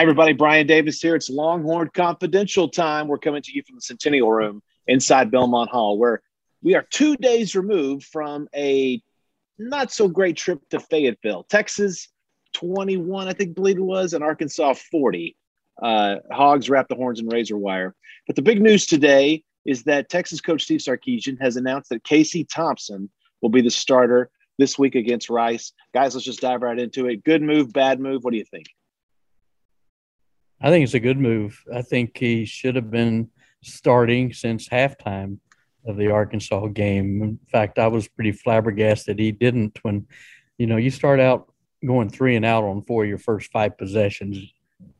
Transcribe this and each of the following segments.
Hi, everybody. Brian Davis here. It's Longhorn Confidential time. We're coming to you from the Centennial Room inside Belmont Hall, where we are two days removed from a not so great trip to Fayetteville, Texas. 21, I think, believe it was, and Arkansas 40. Uh, Hogs wrap the horns in razor wire. But the big news today is that Texas coach Steve Sarkisian has announced that Casey Thompson will be the starter this week against Rice. Guys, let's just dive right into it. Good move, bad move. What do you think? I think it's a good move. I think he should have been starting since halftime of the Arkansas game. In fact, I was pretty flabbergasted he didn't when, you know, you start out going three and out on four of your first five possessions.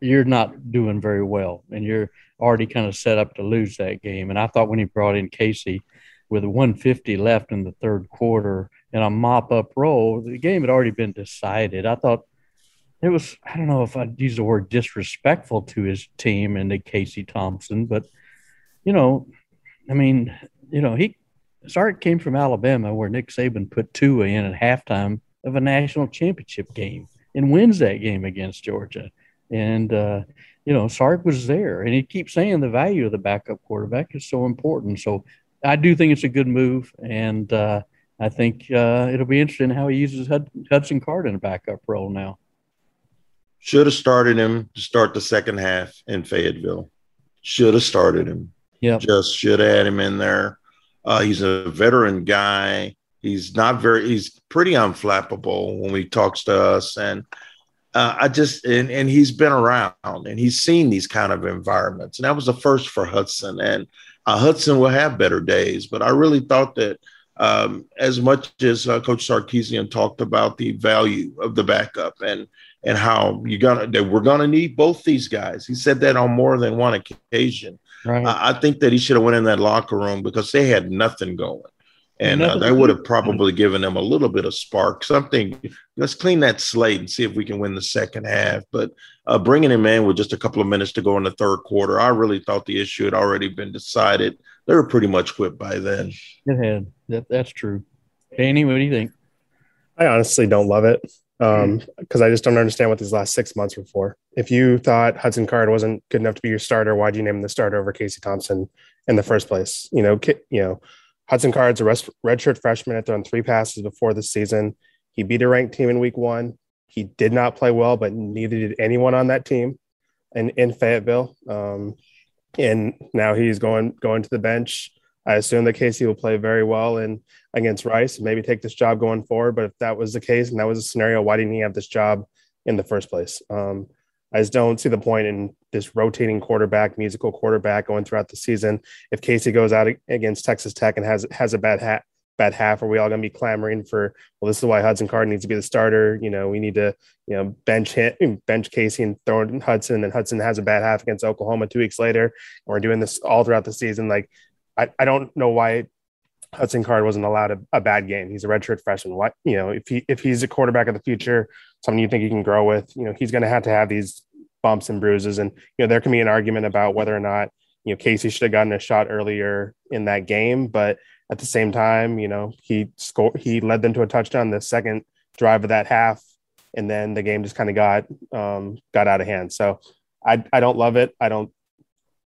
You're not doing very well, and you're already kind of set up to lose that game. And I thought when he brought in Casey with 150 left in the third quarter and a mop up roll, the game had already been decided. I thought it was I don't know if I'd use the word disrespectful to his team and to Casey Thompson, but you know, I mean, you know, he Sark came from Alabama where Nick Saban put Tua in at halftime of a national championship game and wins that game against Georgia. And uh, you know, Sark was there and he keeps saying the value of the backup quarterback is so important. So I do think it's a good move and uh, I think uh, it'll be interesting how he uses Hudson Card in a backup role now. Should have started him to start the second half in Fayetteville. Should have started him. Yeah. Just should have had him in there. Uh, he's a veteran guy. He's not very, he's pretty unflappable when he talks to us. And uh, I just, and, and he's been around and he's seen these kind of environments. And that was the first for Hudson. And uh, Hudson will have better days. But I really thought that um, as much as uh, Coach Sarkisian talked about the value of the backup and and how you're gonna that we're gonna need both these guys. He said that on more than one occasion. Right. I, I think that he should have went in that locker room because they had nothing going, and uh, that would have probably given them a little bit of spark. Something. Let's clean that slate and see if we can win the second half. But uh, bringing him in with just a couple of minutes to go in the third quarter, I really thought the issue had already been decided. They were pretty much quit by then. It had. That, that's true. Danny, what do you think? I honestly don't love it because um, mm-hmm. I just don't understand what these last six months were for. If you thought Hudson Card wasn't good enough to be your starter, why'd you name him the starter over Casey Thompson in the first place? You know, you know, Hudson Card's a redshirt freshman. Had thrown three passes before the season. He beat a ranked team in week one. He did not play well, but neither did anyone on that team, and in Fayetteville. Um, and now he's going going to the bench. I assume that Casey will play very well in against Rice and maybe take this job going forward. But if that was the case and that was a scenario, why didn't he have this job in the first place? Um, I just don't see the point in this rotating quarterback, musical quarterback going throughout the season. If Casey goes out against Texas Tech and has has a bad hat, bad half, are we all going to be clamoring for? Well, this is why Hudson Card needs to be the starter. You know, we need to you know bench him, bench Casey and throw in Hudson. And Hudson has a bad half against Oklahoma two weeks later. And we're doing this all throughout the season. Like, I, I don't know why Hudson Card wasn't allowed a, a, bad game. He's a redshirt freshman. What you know, if he if he's a quarterback of the future, someone you think he can grow with, you know, he's going to have to have these bumps and bruises. And you know, there can be an argument about whether or not you know Casey should have gotten a shot earlier in that game, but at the same time, you know, he scored. He led them to a touchdown the second drive of that half, and then the game just kind of got um, got out of hand. So I I don't love it. I don't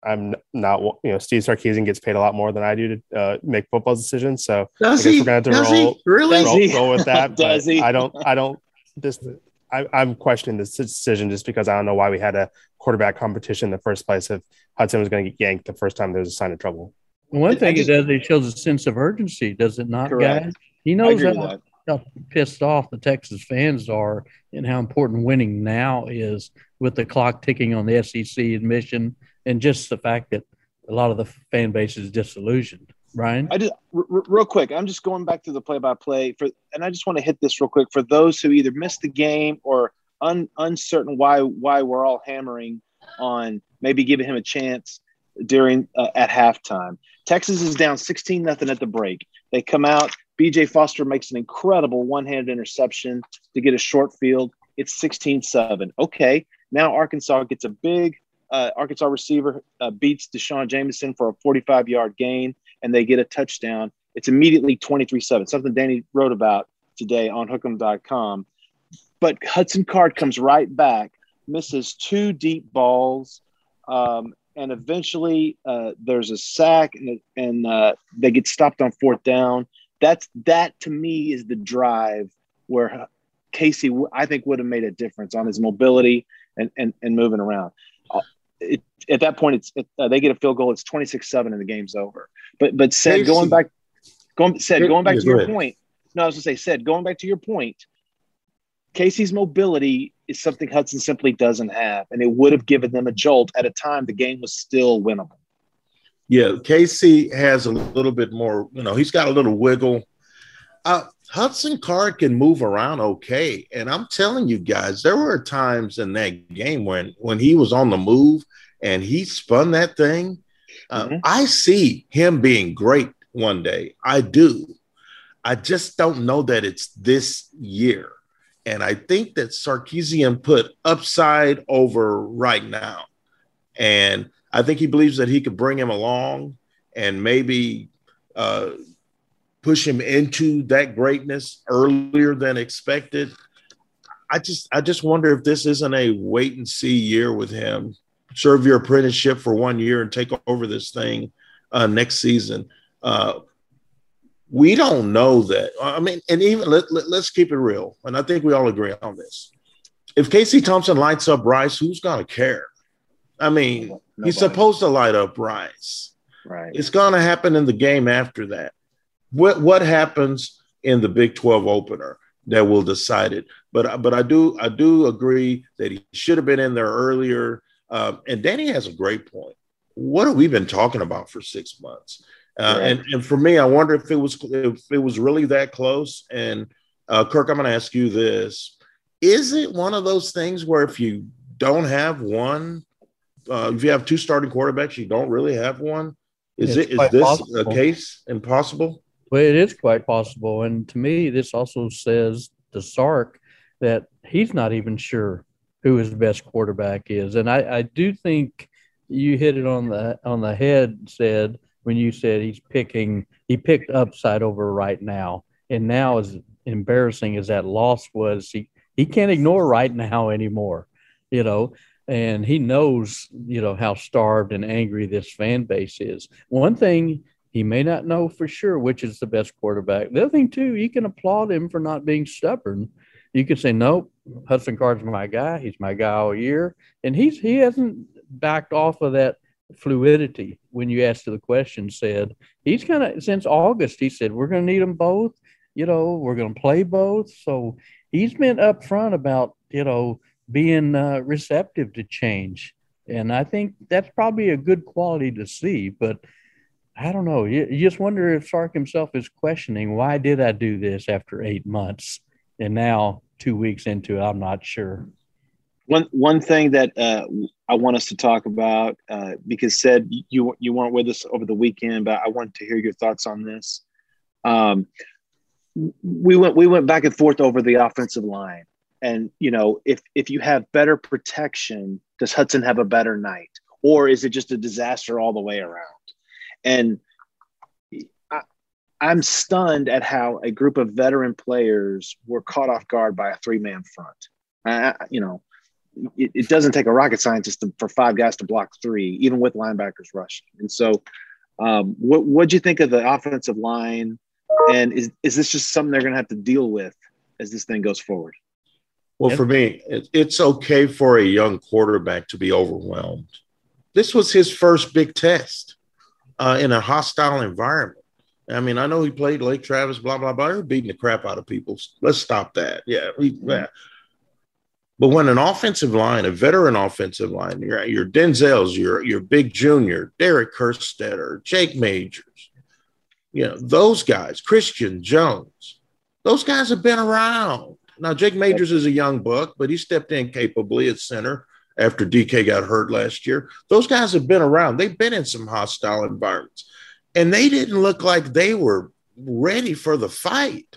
I'm not, you know, Steve Sarkisian gets paid a lot more than I do to uh, make football decisions. So Does I guess he? we're going to have to roll, really? roll, roll, with that. Does he? I don't, I don't just, I, am questioning this decision just because I don't know why we had a quarterback competition in the first place if Hudson was going to get yanked the first time there was a sign of trouble. One thing just, it does, it shows a sense of urgency, does it not, correct. guys? He knows how, how pissed off the Texas fans are and how important winning now is with the clock ticking on the SEC admission – and just the fact that a lot of the fan base is disillusioned. Brian. I just r- r- real quick. I'm just going back to the play-by-play for, and I just want to hit this real quick for those who either missed the game or un, uncertain why why we're all hammering on maybe giving him a chance during uh, at halftime. Texas is down 16 nothing at the break. They come out. BJ Foster makes an incredible one-handed interception to get a short field. It's 16-7. Okay, now Arkansas gets a big uh, Arkansas receiver uh, beats D'Shawn Jamison for a 45-yard gain, and they get a touchdown. It's immediately 23-7. Something Danny wrote about today on Hook'em.com. But Hudson Card comes right back, misses two deep balls, um, and eventually uh, there's a sack, and, and uh, they get stopped on fourth down. That's that to me is the drive where Casey I think would have made a difference on his mobility and and, and moving around. Uh, it, at that point, it's it, uh, they get a field goal. It's 26-7 and the game's over. But but said Casey. going back, going said going back Yeah, to your ahead. point. No, I was gonna say said going back to your point. Casey's mobility is something Hudson simply doesn't have, and it would have given them a jolt at a time the game was still winnable. Yeah, Casey has a little bit more, you know, he's got a little wiggle. Uh, Hudson Card can move around okay. And I'm telling you guys, there were times in that game when when he was on the move and he spun that thing. Uh, Mhm. I see him being great one day. I do. I just don't know that it's this year. And I think that Sarkisian put upside over right now. And I think he believes that he could bring him along and maybe uh, push him into that greatness earlier than expected. I just, I just wonder if this isn't a wait and see year with him. Serve your apprenticeship for one year and take over this thing uh, next season. Uh, we don't know that. I mean, and even let, let, let's keep it real. And I think we all agree on this. If Casey Thompson lights up Rice, who's going to care? I mean, Nobody. he's supposed to light up Rice. right. It's going to happen in the game after that. What what happens in the Big 12 opener that will decide it. But but I do I do agree that he should have been in there earlier. Um, and Danny has a great point. What have we been talking about for six months? Uh, Right. and and for me, I wonder if it was if it was really that close. And uh, Kirk, I'm going to ask you this: Is it one of those things where if you don't have one, uh, if you have two starting quarterbacks, you don't really have one? Is It's it is this possible. a case impossible? Well, it is quite possible. And to me, this also says to Sark that he's not even sure who his best quarterback is. And I, I do think you hit it on the on the head, said when you said he's picking he picked upside over right now. And now as embarrassing as that loss was, he, he can't ignore right now anymore. You know, and he knows, you know, how starved and angry this fan base is. One thing he may not know for sure which is the best quarterback. The other thing too, you can applaud him for not being stubborn. You can say, "Nope, Hudson Card's my guy. He's my guy all year," and he's he hasn't backed off of that fluidity. When you asked the question, said he's kind of since August. He said we're going to need them both. You know, we're going to play both. So he's been upfront about you know being uh, receptive to change, and I think that's probably a good quality to see. But I don't know. You, you just wonder if Sark himself is questioning why did I do this after eight months, and now two weeks into it, I'm not sure. One one thing that uh, I want us to talk about uh, because Cedric you you weren't with us over the weekend, but I wanted to hear your thoughts on this. Um, we went we went back and forth over the offensive line, and you know if if you have better protection, does Hudson have a better night, or is it just a disaster all the way around? And I, I'm stunned at how a group of veteran players were caught off guard by a three man front. I, you know, it, it doesn't take a rocket scientist to, for five guys to block three, even with linebackers rushing. And so, um, what what'd you think of the offensive line? And is is this just something they're going to have to deal with as this thing goes forward? Well, for me, it, it's okay for a young quarterback to be overwhelmed. This was his first big test uh, in a hostile environment. I mean, I know he played Lake Travis, blah blah blah. They're beating the crap out of people. Let's stop that. Yeah, we, yeah. But when an offensive line, a veteran offensive line, your your Denzels, your your Big Junior, Derek Kerstetter, Jake Majors, You know, those guys, Christian Jones, those guys have been around. Now, Jake Majors is a young buck, but he stepped in capably at center after DK got hurt last year. Those guys have been around. They've been in some hostile environments, and they didn't look like they were ready for the fight.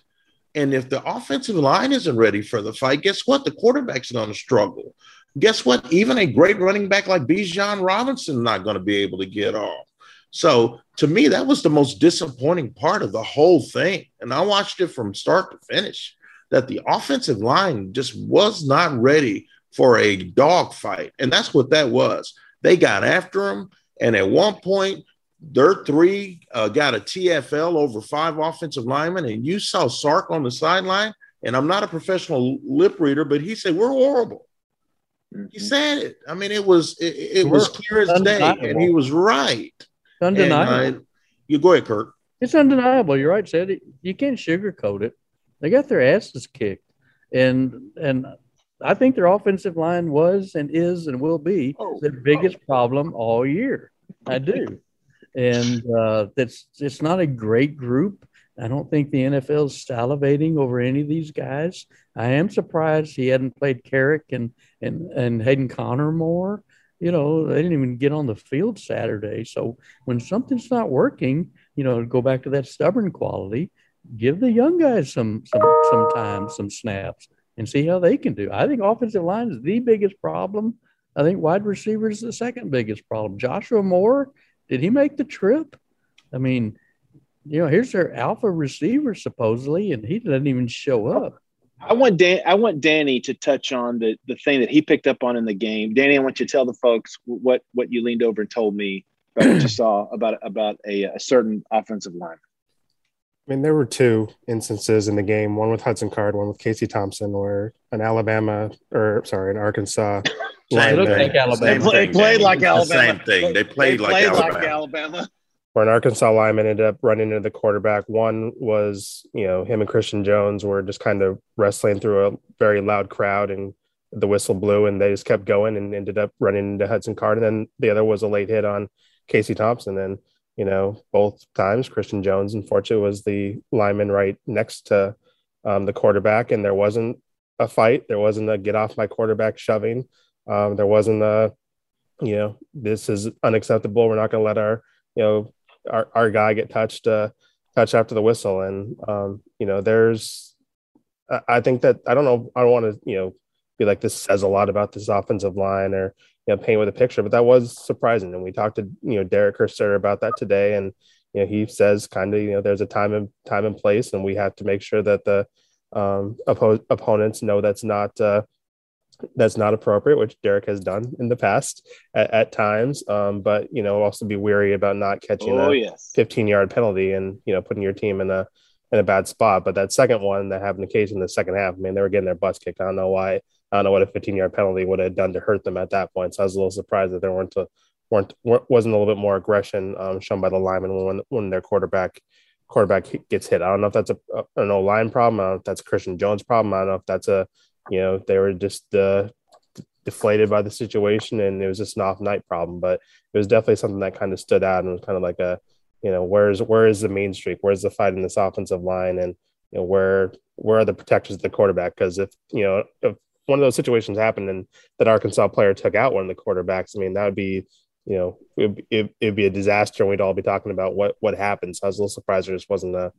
And if the offensive line isn't ready for the fight, guess what? The quarterback's going to struggle. Guess what? Even a great running back like Bijan Robinson not going to be able to get off. So to me, that was the most disappointing part of the whole thing. And I watched it from start to finish that the offensive line just was not ready for a dogfight. And that's what that was. They got after him. And at one point, their three uh, got a TFL over five offensive linemen. And you saw Sark on the sideline. And I'm not a professional lip reader, but he Cedric, We're horrible. Mm-hmm. He said it. I mean, it was it, it was clear as day, and he was right. Undeniable. And, uh, you go ahead, Kirk. It's undeniable. You're right, said You can't sugarcoat it. They got their asses kicked, and and I think their offensive line was and is and will be oh, their biggest oh. problem all year. I do, and uh, that's it's not a great group. I don't think the NFL is salivating over any of these guys. I am surprised he hadn't played Karic and and and Hayden Conner more. You know, they didn't even get on the field Saturday. So when something's not working, you know, go back to that stubborn quality. Give the young guys some some some time, some snaps and see how they can do. I think offensive line is the biggest problem. I think wide receiver is the second biggest problem. Joshua Moore, did he make the trip? I mean, you know, here's their alpha receiver supposedly, and he doesn't even show up. I want Dan. I want Danny to touch on the the thing that he picked up on in the game. Danny, I want you to tell the folks what what you leaned over and told me about what you saw about about a, a certain offensive line. I mean, there were two instances in the game, one with Hudson Card, one with Casey Thompson, where an Alabama or sorry, an Arkansas. Same like Alabama. They played like Alabama. The Same thing. They played, they played like, Alabama. Alabama. Where an Arkansas lineman ended up running into the quarterback. One was, you know, him and Christian Jones were just kind of wrestling through a very loud crowd and the whistle blew and they just kept going and ended up running into Hudson Card. And then the other was a late hit on Casey Thompson. And you know, both times Christian Jones, unfortunately, was the lineman right next to um, the quarterback, and there wasn't a fight. There wasn't a get off my quarterback shoving. Um, there wasn't a, you know, this is unacceptable. We're not going to let our, you know, our, our guy get touched, uh, touched after the whistle. And, um, you know, there's, I think that, I don't know, I don't want to, you know, be like this says a lot about this offensive line or you know paint with a picture. But that was surprising. And we talked to you know derek Kerstetter about that today. And you know he says kind of you know there's a time and time and place and we have to make sure that the um, oppo- opponents know that's not uh, that's not appropriate which derek has done in the past at, at times. Um, but you know also be wary about not catching oh, a yes. 15 yard penalty and you know putting your team in a in a bad spot. But that second one that happened occasionally in the second half i mean they were getting their butts kicked. I don't know why I don't know what a 15 yard penalty would have done to hurt them at that point. So I was a little surprised that there weren't a, weren't wasn't a little bit more aggression um, shown by the lineman when when their quarterback quarterback gets hit. I don't know if that's a an O line problem. I don't know if that's a Christian Jones problem. I don't know if that's a you know they were just uh, deflated by the situation and it was just an off night problem. But it was definitely something that kind of stood out and was kind of like a you know where's where is the main streak? Where's the fight in this offensive line and you know where where are the protectors of the quarterback? Because if you know if one of those situations happened and that Arkansas player took out one of the quarterbacks, I mean, that would be, you know, it, it, it'd be a disaster and we'd all be talking about what, what happened. So I was a little surprised there just wasn't a,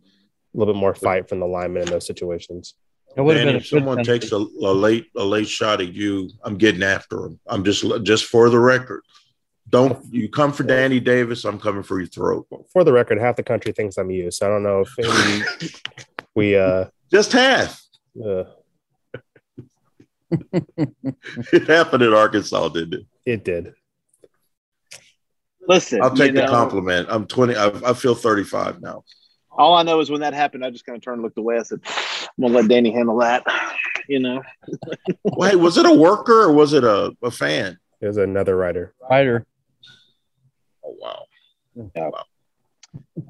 little bit more fight from the linemen in those situations. Danny, if someone takes a, a, late a late shot at you, I'm getting after him. I'm just just for the record. Don't you come for Danny Davis? I'm coming for your throat. For the record, half the country thinks I'm you, so I don't know if we, we uh just half. Uh, it happened in Arkansas, didn't it? It did. Listen, I'll take the know, compliment. I'm 20. I, I, feel 35 now. All I know is when that happened, I just kind of turned and looked away. I said, I'm going to let Danny handle that. You know? Wait, was it a worker or was it a, a fan? It was another writer. Writer. Oh, wow. Yeah. wow.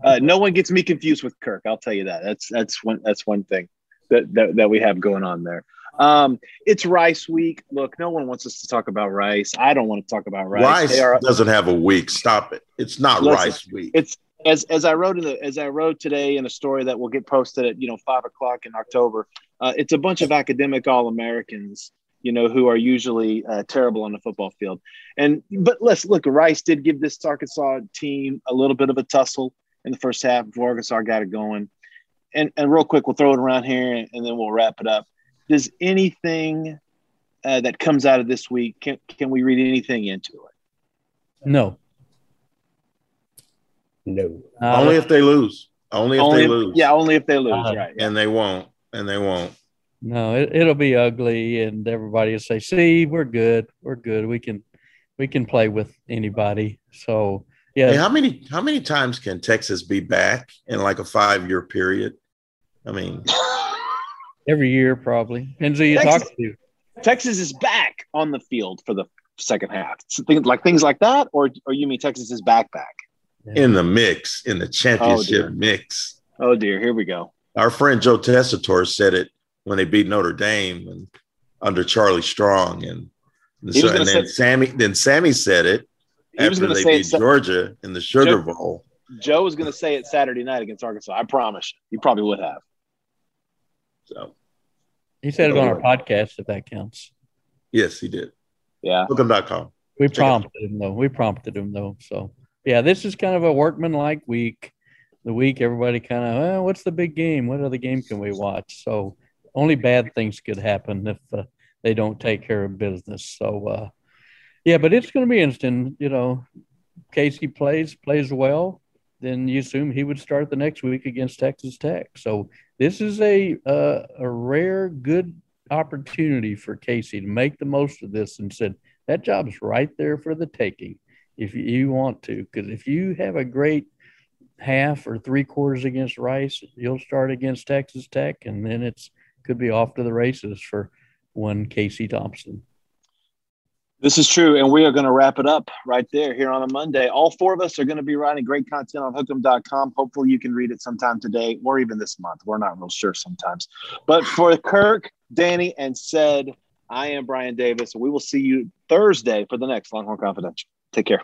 Uh, no one gets me confused with Kirk. I'll tell you that. That's that's one that's one thing that, that, that we have going on there. Um, it's Rice Week. Look, no one wants us to talk about Rice. I don't want to talk about Rice. Rice are, doesn't have a week. Stop it. It's not listen, Rice Week. It's as as I wrote in the as I wrote today in a story that will get posted at you know five o'clock in October, uh, it's a bunch of academic All Americans, you know, who are usually uh, terrible on the football field. And but let's look, Rice did give this Arkansas team a little bit of a tussle in the first half before Arkansas got it going. And and real quick, we'll throw it around here and, and then we'll wrap it up. Does anything uh, that comes out of this week can can we read anything into it? No. No. Uh, Only if they lose. Only if only they if- lose. Yeah, only if they lose. Uh, right. And they won't. And they won't. No, it, it'll be ugly, and everybody will say, "See, we're good. We're good. We can, we can play with anybody." So, yeah, Hey, how many how many times can Texas be back in like a five year period? I mean, every year probably depends who you Texas- talk to. Texas is back on the field for the second half. So things like things like that, or or you mean Texas is back back? in the mix, in the championship oh, dear. mix. Oh dear, here we go. Our friend Joe Tessitore said it when they beat Notre Dame and under Charlie Strong, and, and, so, and gonna then Sammy then Sammy said it He after gonna they say beat it sa- Georgia in the Sugar Joe- Bowl. Joe was going to say it Saturday night against Arkansas. I promise. you. He probably would have. So He said it on our podcast, if that counts. yes, he did. Yeah. Hookem.com. We Check it prompted him though. We prompted him though. So yeah, this is kind of a workman-like week. The week everybody kind of, well, what's the big game? What other game can we watch? So only bad things could happen if uh, they don't take care of business. So uh, yeah, but it's going to be interesting. You know, Casey plays plays well, then you assume he would start the next week against Texas Tech. So this is a uh, a rare good opportunity for Casey to make the most of this and said that job's right there for the taking if you, want to. Because if you have a great half or three quarters against Rice, you'll start against Texas Tech, and then it's could be off to the races for one Casey Thompson. This is true. And we are going to wrap it up right there here on a Monday. All four of us are going to be writing great content on hookem.com. Hopefully, you can read it sometime today or even this month. We're not real sure sometimes. But for Kirk, Danny, and Cedric, I am Brian Davis. We will see you Thursday for the next Longhorn Confidential. Take care.